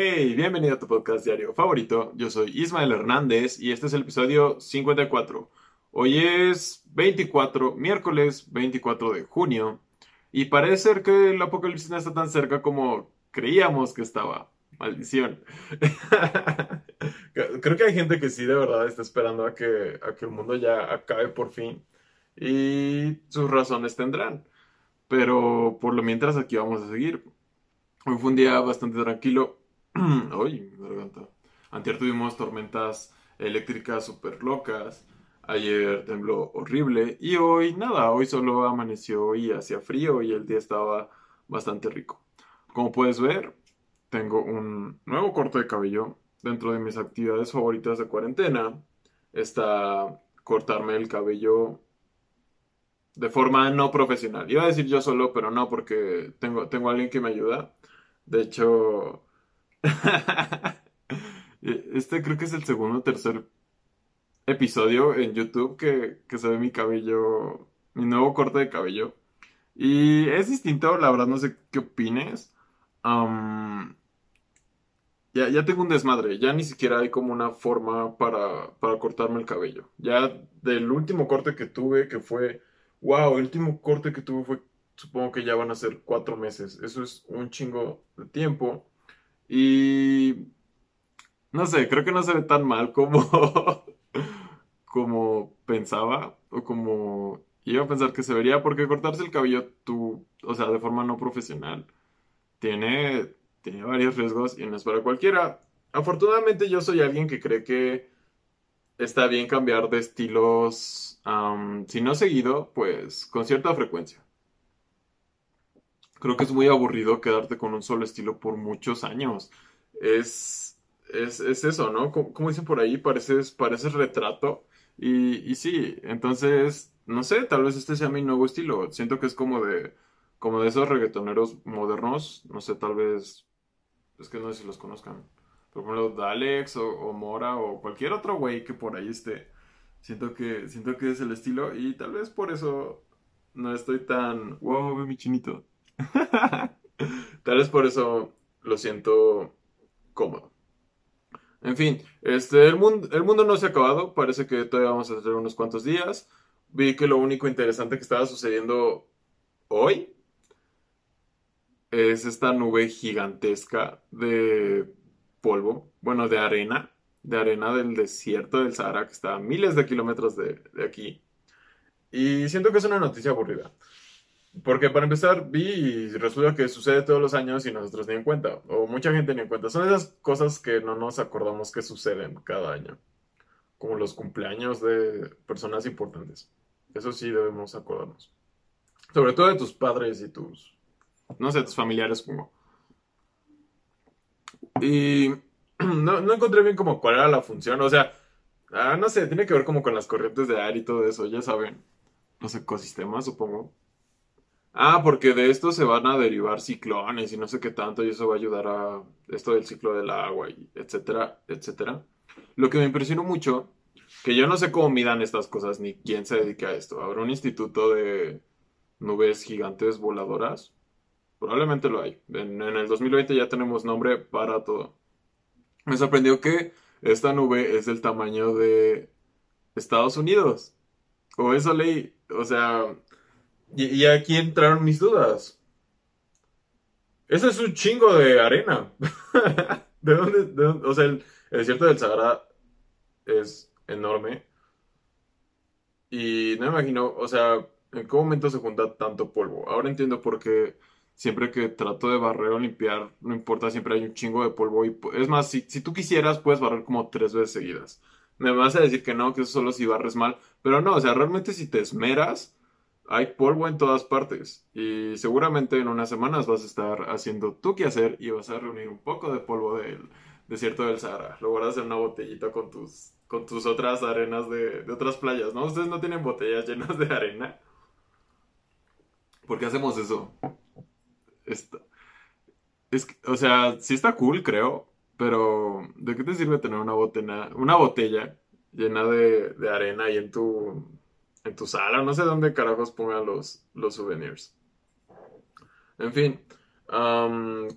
Hey, bienvenido a tu podcast diario favorito. Yo soy Ismael Hernández y este es el episodio 54. Hoy es 24, miércoles 24 de junio y parece ser que el apocalipsis no está tan cerca como creíamos que estaba. Maldición. Creo que hay gente que sí de verdad está esperando a que, a que el mundo ya acabe por fin y sus razones tendrán. Pero por lo mientras aquí vamos a seguir. Hoy fue un día bastante tranquilo. Uy, mi garganta. Antier tuvimos tormentas eléctricas súper locas. Ayer tembló horrible. Y hoy nada, hoy solo amaneció y hacía frío y el día estaba bastante rico. Como puedes ver, tengo un nuevo corte de cabello. Dentro de mis actividades favoritas de cuarentena está cortarme el cabello de forma no profesional. Iba a decir yo solo, pero no, porque tengo, tengo alguien que me ayuda. De hecho, este creo que es el segundo o tercer episodio en YouTube que, que se ve mi cabello, mi nuevo corte de cabello. Y es distinto, la verdad no sé qué opines. ya, ya tengo un desmadre, ya ni siquiera hay como una forma para, para cortarme el cabello. Ya del último corte que tuve, que fue Wow, el último corte que tuve fue, supongo que ya van a ser cuatro meses. Eso es un chingo de tiempo. Y no sé, creo que no se ve tan mal como, como pensaba o como iba a pensar que se vería, porque cortarse el cabello tú, o sea, de forma no profesional, tiene, tiene varios riesgos y no es para cualquiera. Afortunadamente yo soy alguien que cree que está bien cambiar de estilos, si no seguido, pues con cierta frecuencia. Creo que es muy aburrido quedarte con un solo estilo por muchos años. Es, es, eso, ¿no? Como, dicen por ahí, pareces, pareces retrato. Y, y sí, entonces, no sé, tal vez este sea mi nuevo estilo. Siento que es como de, como de esos reggaetoneros modernos. No sé, tal vez, es que no sé si los conozcan por ejemplo, Dalex o, Mora o cualquier otro güey que por ahí esté. Siento que, siento que es el estilo y tal vez por eso no estoy tan... Wow, mi chinito. tal vez por eso lo siento cómodo. En fin, este, el, mundo, el mundo no se ha acabado. Parece que todavía vamos a hacer unos cuantos días. Vi que lo único interesante que estaba sucediendo hoy es esta nube gigantesca de polvo, bueno, de arena, de arena del desierto del Sahara, que está a miles de kilómetros de, aquí. Y siento que es una noticia aburrida. Porque para empezar, vi y resulta que sucede todos los años y nosotros ni en cuenta, o mucha gente ni en cuenta. Son esas cosas que no nos acordamos que suceden cada año, como los cumpleaños de personas importantes. Eso sí debemos acordarnos. Sobre todo de tus padres y tus, no sé, tus familiares como y no, no encontré bien como cuál era la función. O sea, ah, no sé, tiene que ver como con las corrientes de aire y todo eso, ya saben. Los ecosistemas, supongo. Ah, porque de esto se van a derivar ciclones y no sé qué tanto, y eso va a ayudar a esto del ciclo del agua, y etcétera, etcétera. Lo que me impresionó mucho, que yo no sé cómo midan estas cosas ni quién se dedica a esto. Habrá un instituto de nubes gigantes voladoras Probablemente lo hay. En, el 2020 ya tenemos nombre para todo. Me sorprendió que esta nube es del tamaño de Estados Unidos. O eso leí. O sea, y, aquí entraron mis dudas. Ese es un chingo de arena. ¿De dónde, O sea, el, el desierto del Sahara es enorme. Y no me imagino, o sea, en qué momento se junta tanto polvo. Ahora entiendo por qué siempre que trato de barrer o limpiar, no importa, siempre hay un chingo de polvo. Y, es más, si, si tú quisieras, puedes barrer como tres veces seguidas. Me vas a decir que no, que eso solo si barres mal. Pero no, o sea, realmente si te esmeras, hay polvo en todas partes. Y seguramente en unas semanas vas a estar haciendo tú qué hacer y vas a reunir un poco de polvo del desierto del Sahara. Lo guardas en una botellita con tus, con tus otras arenas de, de otras playas, ¿no? Ustedes no tienen botellas llenas de arena. ¿Por qué hacemos eso? Esto, es o sea, sí está cool, creo, pero ¿de qué te sirve tener una botella, una botella llena de, arena ahí en tu, en tu sala? No sé dónde carajos pongan los, los souvenirs. En fin,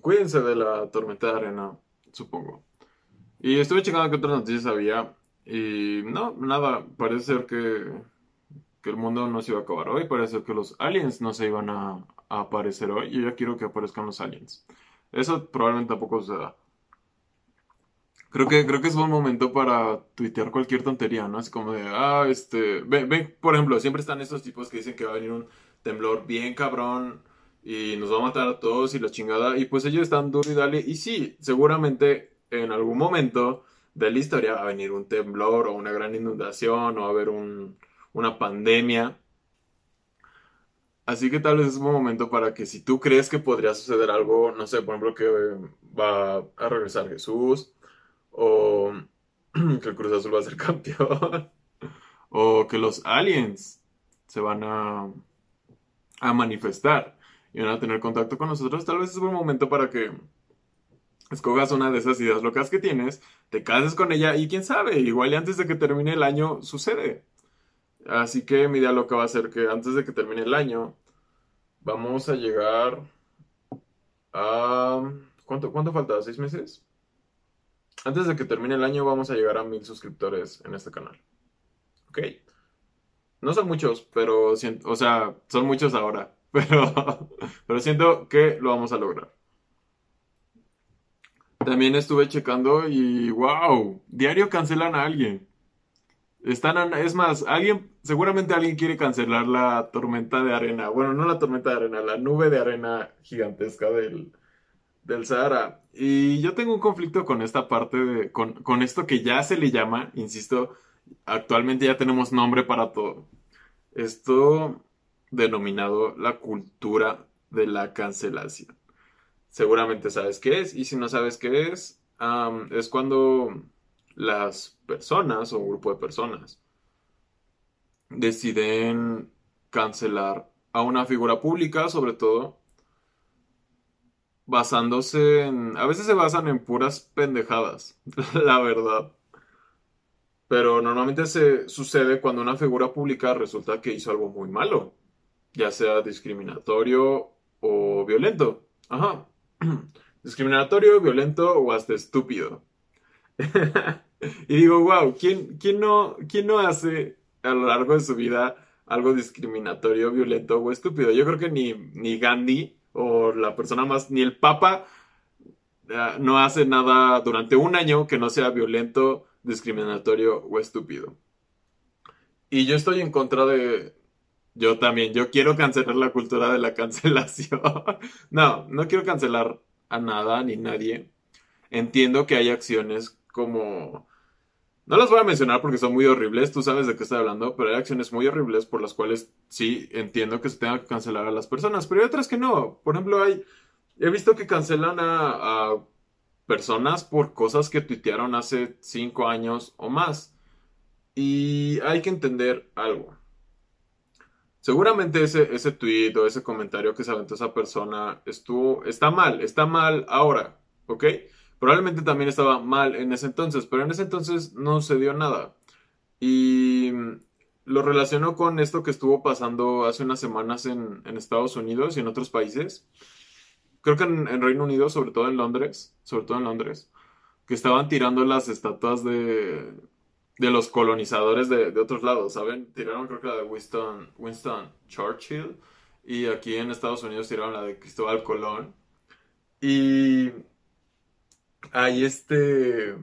cuídense de la tormenta de arena. supongo. Y estuve checando qué otras noticias había. Y no, nada. Parece ser que, que el mundo no se iba a acabar hoy. Parece ser que los aliens no se iban a, a aparecer hoy. Yo ya quiero que aparezcan los aliens. Eso probablemente tampoco suceda. Creo que, creo que es buen momento para tuitear cualquier tontería, ¿no? Es como de, ah, este, ven, ven, por ejemplo, siempre están estos tipos que dicen que va a venir un temblor bien cabrón y nos va a matar a todos y la chingada. Y pues ellos están duro y dale. Y sí, seguramente en algún momento de la historia va a venir un temblor o una gran inundación o va a haber un, una pandemia. Así que tal vez es un momento para que si tú crees que podría suceder algo, no sé, por ejemplo, que va a regresar Jesús o que el Cruz Azul va a ser campeón, o que los aliens se van a, a manifestar y van a tener contacto con nosotros, tal vez es buen momento para que escogas una de esas ideas locas que tienes, te cases con ella y quién sabe, igual antes de que termine el año sucede. Así que mi idea loca va a ser que antes de que termine el año vamos a llegar a... ¿Cuánto, cuánto falta? ¿Seis meses? Antes de que termine el año vamos a llegar a mil suscriptores en este canal. ¿Ok? No son muchos, pero o sea, son muchos ahora, pero, pero siento que lo vamos a lograr. También estuve checando y wow, diario cancelan a alguien. Están, es más, alguien, seguramente alguien quiere cancelar la tormenta de arena. Bueno, no la tormenta de arena, la nube de arena gigantesca del, del Sahara. Y yo tengo un conflicto con esta parte de, con, con esto que ya se le llama, insisto, actualmente ya tenemos nombre para todo. Esto denominado la cultura de la cancelación. Seguramente sabes qué es, y si no sabes qué es, es cuando las personas o un grupo de personas deciden cancelar a una figura pública, sobre todo, basándose en... A veces se basan en puras pendejadas, la verdad. Pero normalmente se sucede cuando una figura pública resulta que hizo algo muy malo, ya sea discriminatorio o violento. Ajá. discriminatorio, violento o hasta estúpido. y digo, wow, ¿quién, quién, no, ¿quién no hace a lo largo de su vida algo discriminatorio, violento o estúpido? Yo creo que ni, ni Gandhi o la persona más, ni el Papa eh, no hace nada durante un año que no sea violento, discriminatorio o estúpido. Y yo estoy en contra de... Yo también, yo quiero cancelar la cultura de la cancelación. no, no quiero cancelar a nada ni nadie. Entiendo que hay acciones como no las voy a mencionar porque son muy horribles, tú sabes de qué estoy hablando, pero hay acciones muy horribles por las cuales sí entiendo que se tenga que cancelar a las personas, pero hay otras que no. Por ejemplo, hay, he visto que cancelan a, personas por cosas que tuitearon hace cinco años o más. Y hay que entender algo. Seguramente ese, ese tweet o ese comentario que se aventó esa persona estuvo, está mal, está mal ahora, ¿ok? Probablemente también estaba mal en ese entonces, pero en ese entonces no se dio nada. Y lo relaciono con esto que estuvo pasando hace unas semanas en, Estados Unidos y en otros países. Creo que en, Reino Unido, sobre todo en Londres, sobre todo en Londres, que estaban tirando las estatuas de, de los colonizadores de, de, otros lados, ¿saben? Tiraron creo que la de Winston, Winston Churchill y aquí en Estados Unidos tiraron la de Cristóbal Colón. Y hay este...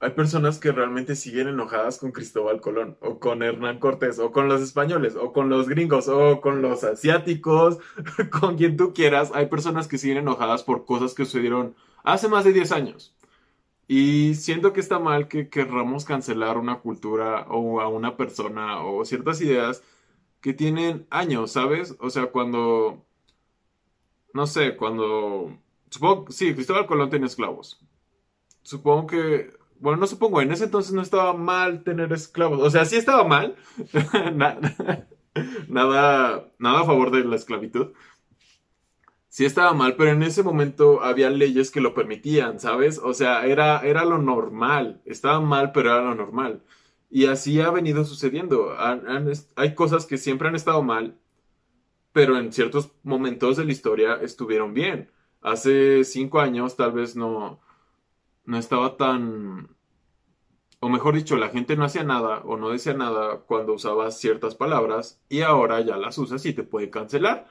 Hay personas que realmente siguen enojadas con Cristóbal Colón, o con Hernán Cortés, o con los españoles, o con los gringos, o con los asiáticos, con quien tú quieras. Hay personas que siguen enojadas por cosas que sucedieron hace más de 10 años. Y siento que está mal que querramos cancelar una cultura o a una persona o ciertas ideas que tienen años, ¿sabes? O sea, cuando, no sé, cuando Supongo, sí, Cristóbal Colón tenía esclavos. Supongo que, bueno, no supongo, en ese entonces no estaba mal tener esclavos. O sea, sí estaba mal. nada, nada a favor de la esclavitud. Sí estaba mal, pero en ese momento había leyes que lo permitían, ¿sabes? O sea, era, era lo normal. Estaba mal, pero era lo normal. Y así ha venido sucediendo. hay cosas que siempre han estado mal, pero en ciertos momentos de la historia estuvieron bien hace cinco años tal vez no, no estaba tan... O mejor dicho, la gente no hacía nada o no decía nada cuando usabas ciertas palabras y ahora ya las usas y te puede cancelar.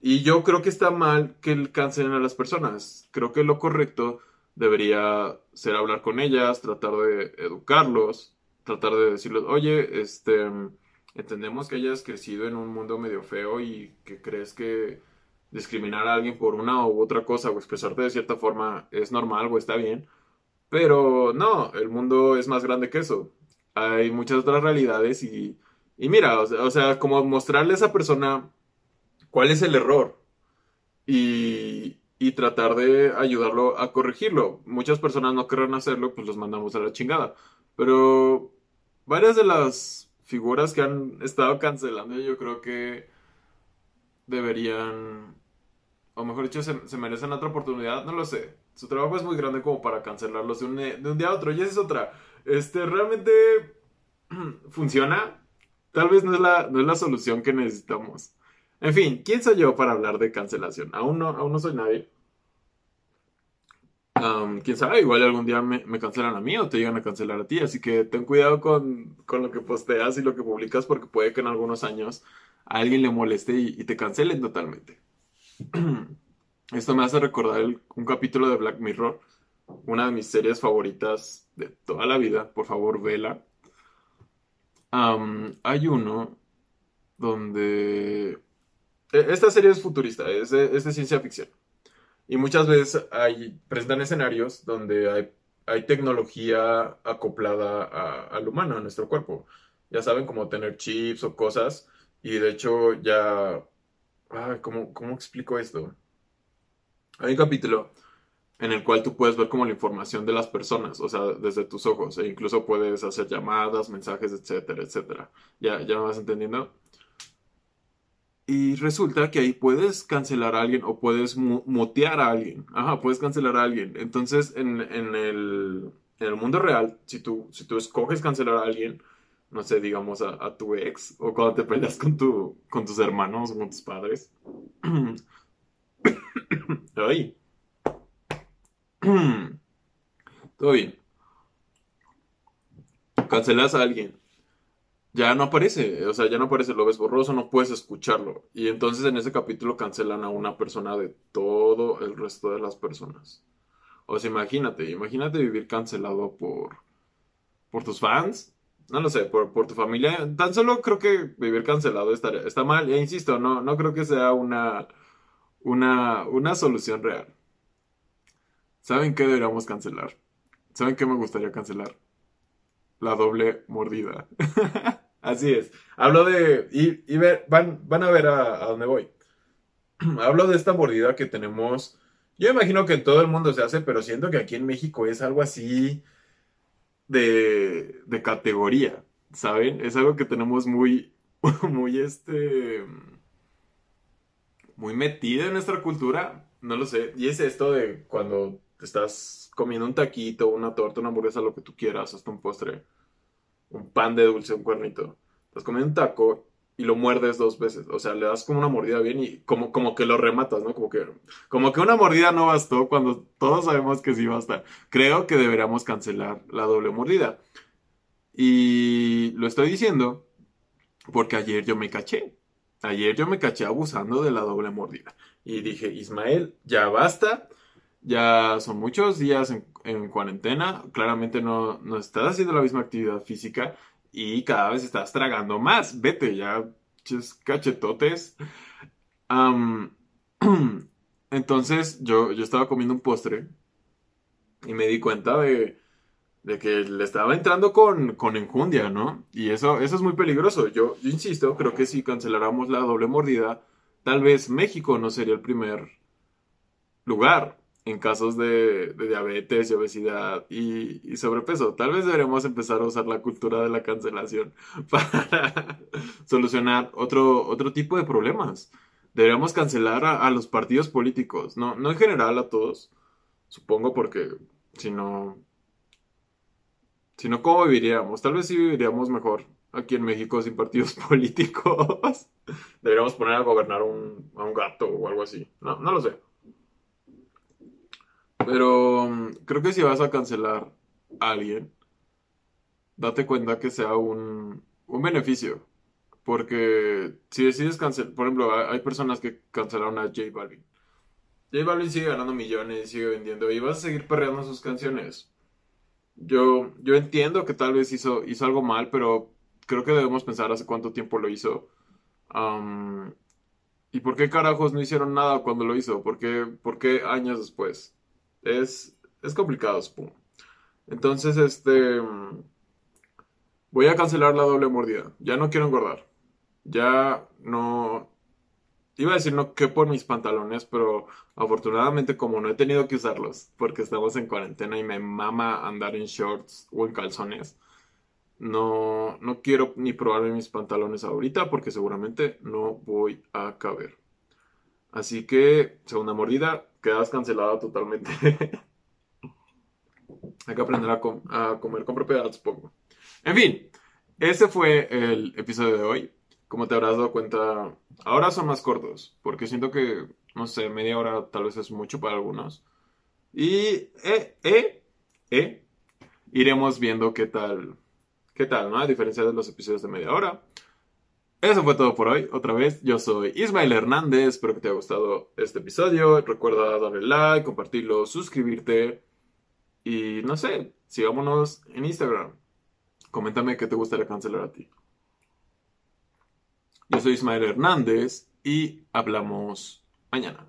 Y yo creo que está mal que cancelen a las personas. Creo que lo correcto debería ser hablar con ellas, tratar de educarlos, tratar de decirles, oye, este, entendemos que hayas crecido en un mundo medio feo y que crees que discriminar a alguien por una u otra cosa o expresarte de cierta forma es normal o está bien, pero no, el mundo es más grande que eso. Hay muchas otras realidades y, y mira, o sea, como mostrarle a esa persona cuál es el error y, y tratar de ayudarlo a corregirlo. Muchas personas no querrán hacerlo, pues los mandamos a la chingada. Pero varias de las figuras que han estado cancelando, yo creo que deberían, o mejor dicho, se, merecen otra oportunidad, no lo sé. Su trabajo es muy grande como para cancelarlos de un, de un día a otro. Y esa es otra. Este, realmente funciona. Tal vez no es la, no es la solución que necesitamos. En fin, ¿quién soy yo para hablar de cancelación? Aún no, aún no soy nadie. Quién sabe, igual algún día me, cancelan a mí o te llegan a cancelar a ti. Así que ten cuidado con, lo que posteas y lo que publicas porque puede que en algunos años a alguien le moleste y, te cancelen totalmente. Esto me hace recordar un capítulo de Black Mirror, una de mis series favoritas de toda la vida. Por favor, vela. hay uno donde e, esta serie es futurista, es de, ciencia ficción. Y muchas veces hay, presentan escenarios donde hay, hay tecnología acoplada al humano, a nuestro cuerpo. Ya saben, como tener chips o cosas. Y de hecho ya... ¿cómo, ¿Cómo explico esto? Hay un capítulo en el cual tú puedes ver como la información de las personas, o sea, desde tus ojos, e incluso puedes hacer llamadas, mensajes, etcétera, etcétera. ¿Ya, ya me vas entendiendo? Y resulta que ahí puedes cancelar a alguien o puedes mutear a alguien. Ajá, puedes cancelar a alguien. Entonces, en, el, mundo real, si tú, si tú escoges cancelar a alguien, no sé, digamos a, tu ex, o cuando te peleas con, tu, con tus hermanos o con tus padres. Ay. Todo bien. Cancelas a alguien ya no aparece, o sea, ya no aparece, lo ves borroso, no puedes escucharlo. Y entonces en ese capítulo cancelan a una persona de todo el resto de las personas. O sea, imagínate, imagínate vivir cancelado por, por tus fans, no lo sé, por, por tu familia. Tan solo creo que vivir cancelado está, está mal, e insisto, no, no creo que sea una, una, una solución real. ¿Saben qué deberíamos cancelar? ¿Saben qué me gustaría cancelar? La doble mordida. Así es. Hablo de. Y, ver, van, van a ver a, dónde voy. Hablo de esta mordida que tenemos. Yo imagino que en todo el mundo se hace, pero siento que aquí en México es algo así de, de categoría, ¿saben? Es algo que tenemos muy, muy este, muy metido en nuestra cultura, no lo sé. Y es esto de cuando estás comiendo un taquito, una torta, una hamburguesa, lo que tú quieras, hasta un postre un pan de dulce, un cuernito. Estás comiendo un taco y lo muerdes dos veces. O sea, le das como una mordida bien y como, como que lo rematas, ¿no? Como que, como que una mordida no bastó cuando todos sabemos que sí basta. Creo que deberíamos cancelar la doble mordida. Y lo estoy diciendo porque ayer yo me caché. Ayer yo me caché abusando de la doble mordida. Y dije, Ismael, ya basta. Ya son muchos días en, en cuarentena, claramente no, no estás haciendo la misma actividad física y cada vez estás tragando más. Vete ya, cachetotes. entonces yo, yo estaba comiendo un postre y me di cuenta de, de que le estaba entrando con, con enjundia, ¿no? Y eso, eso es muy peligroso. Yo, yo insisto, creo que si canceláramos la doble mordida, tal vez México no sería el primer lugar en casos de, diabetes y obesidad y, sobrepeso. Tal vez deberíamos empezar a usar la cultura de la cancelación para solucionar otro, otro tipo de problemas. Deberíamos cancelar a, los partidos políticos, no, no en general a todos, supongo porque si no, si no, ¿cómo viviríamos? Tal vez sí viviríamos mejor aquí en México sin partidos políticos. Deberíamos poner a gobernar un, a un gato o algo así. No, no lo sé. Pero mm, creo que si vas a cancelar a alguien, date cuenta que sea un, un beneficio. Porque si decides cancelar, por ejemplo, hay personas que cancelaron a J Balvin. J Balvin sigue ganando millones, sigue vendiendo y vas a seguir perreando sus canciones. Yo, yo entiendo que tal vez hizo, hizo algo mal, pero creo que debemos pensar hace cuánto tiempo lo hizo. ¿y por qué carajos no hicieron nada cuando lo hizo? ¿Por qué, por qué años después? Es, es complicado, supongo. Entonces, este... Voy a cancelar la doble mordida. Ya no quiero engordar. Ya no... Iba a decir no que por mis pantalones, pero afortunadamente como no he tenido que usarlos, porque estamos en cuarentena y me mama andar en shorts o en calzones, no, no quiero ni probarme mis pantalones ahorita porque seguramente no voy a caber. Así que, segunda mordida, quedas cancelada totalmente. Hay que aprender a, com- a comer con propiedad, supongo. En fin, ese fue el episodio de hoy. Como te habrás dado cuenta, ahora son más cortos, porque siento que, no sé, media hora tal vez es mucho para algunos. Y, eh, eh, eh, iremos viendo qué tal, qué tal, ¿no? A diferencia de los episodios de media hora. Eso fue todo por hoy. Otra vez, yo soy Ismael Hernández. Espero que te haya gustado este episodio. Recuerda darle like, compartirlo, suscribirte. Y no sé, sigámonos en Instagram. Coméntame qué te gustaría cancelar a ti. Yo soy Ismael Hernández y hablamos mañana.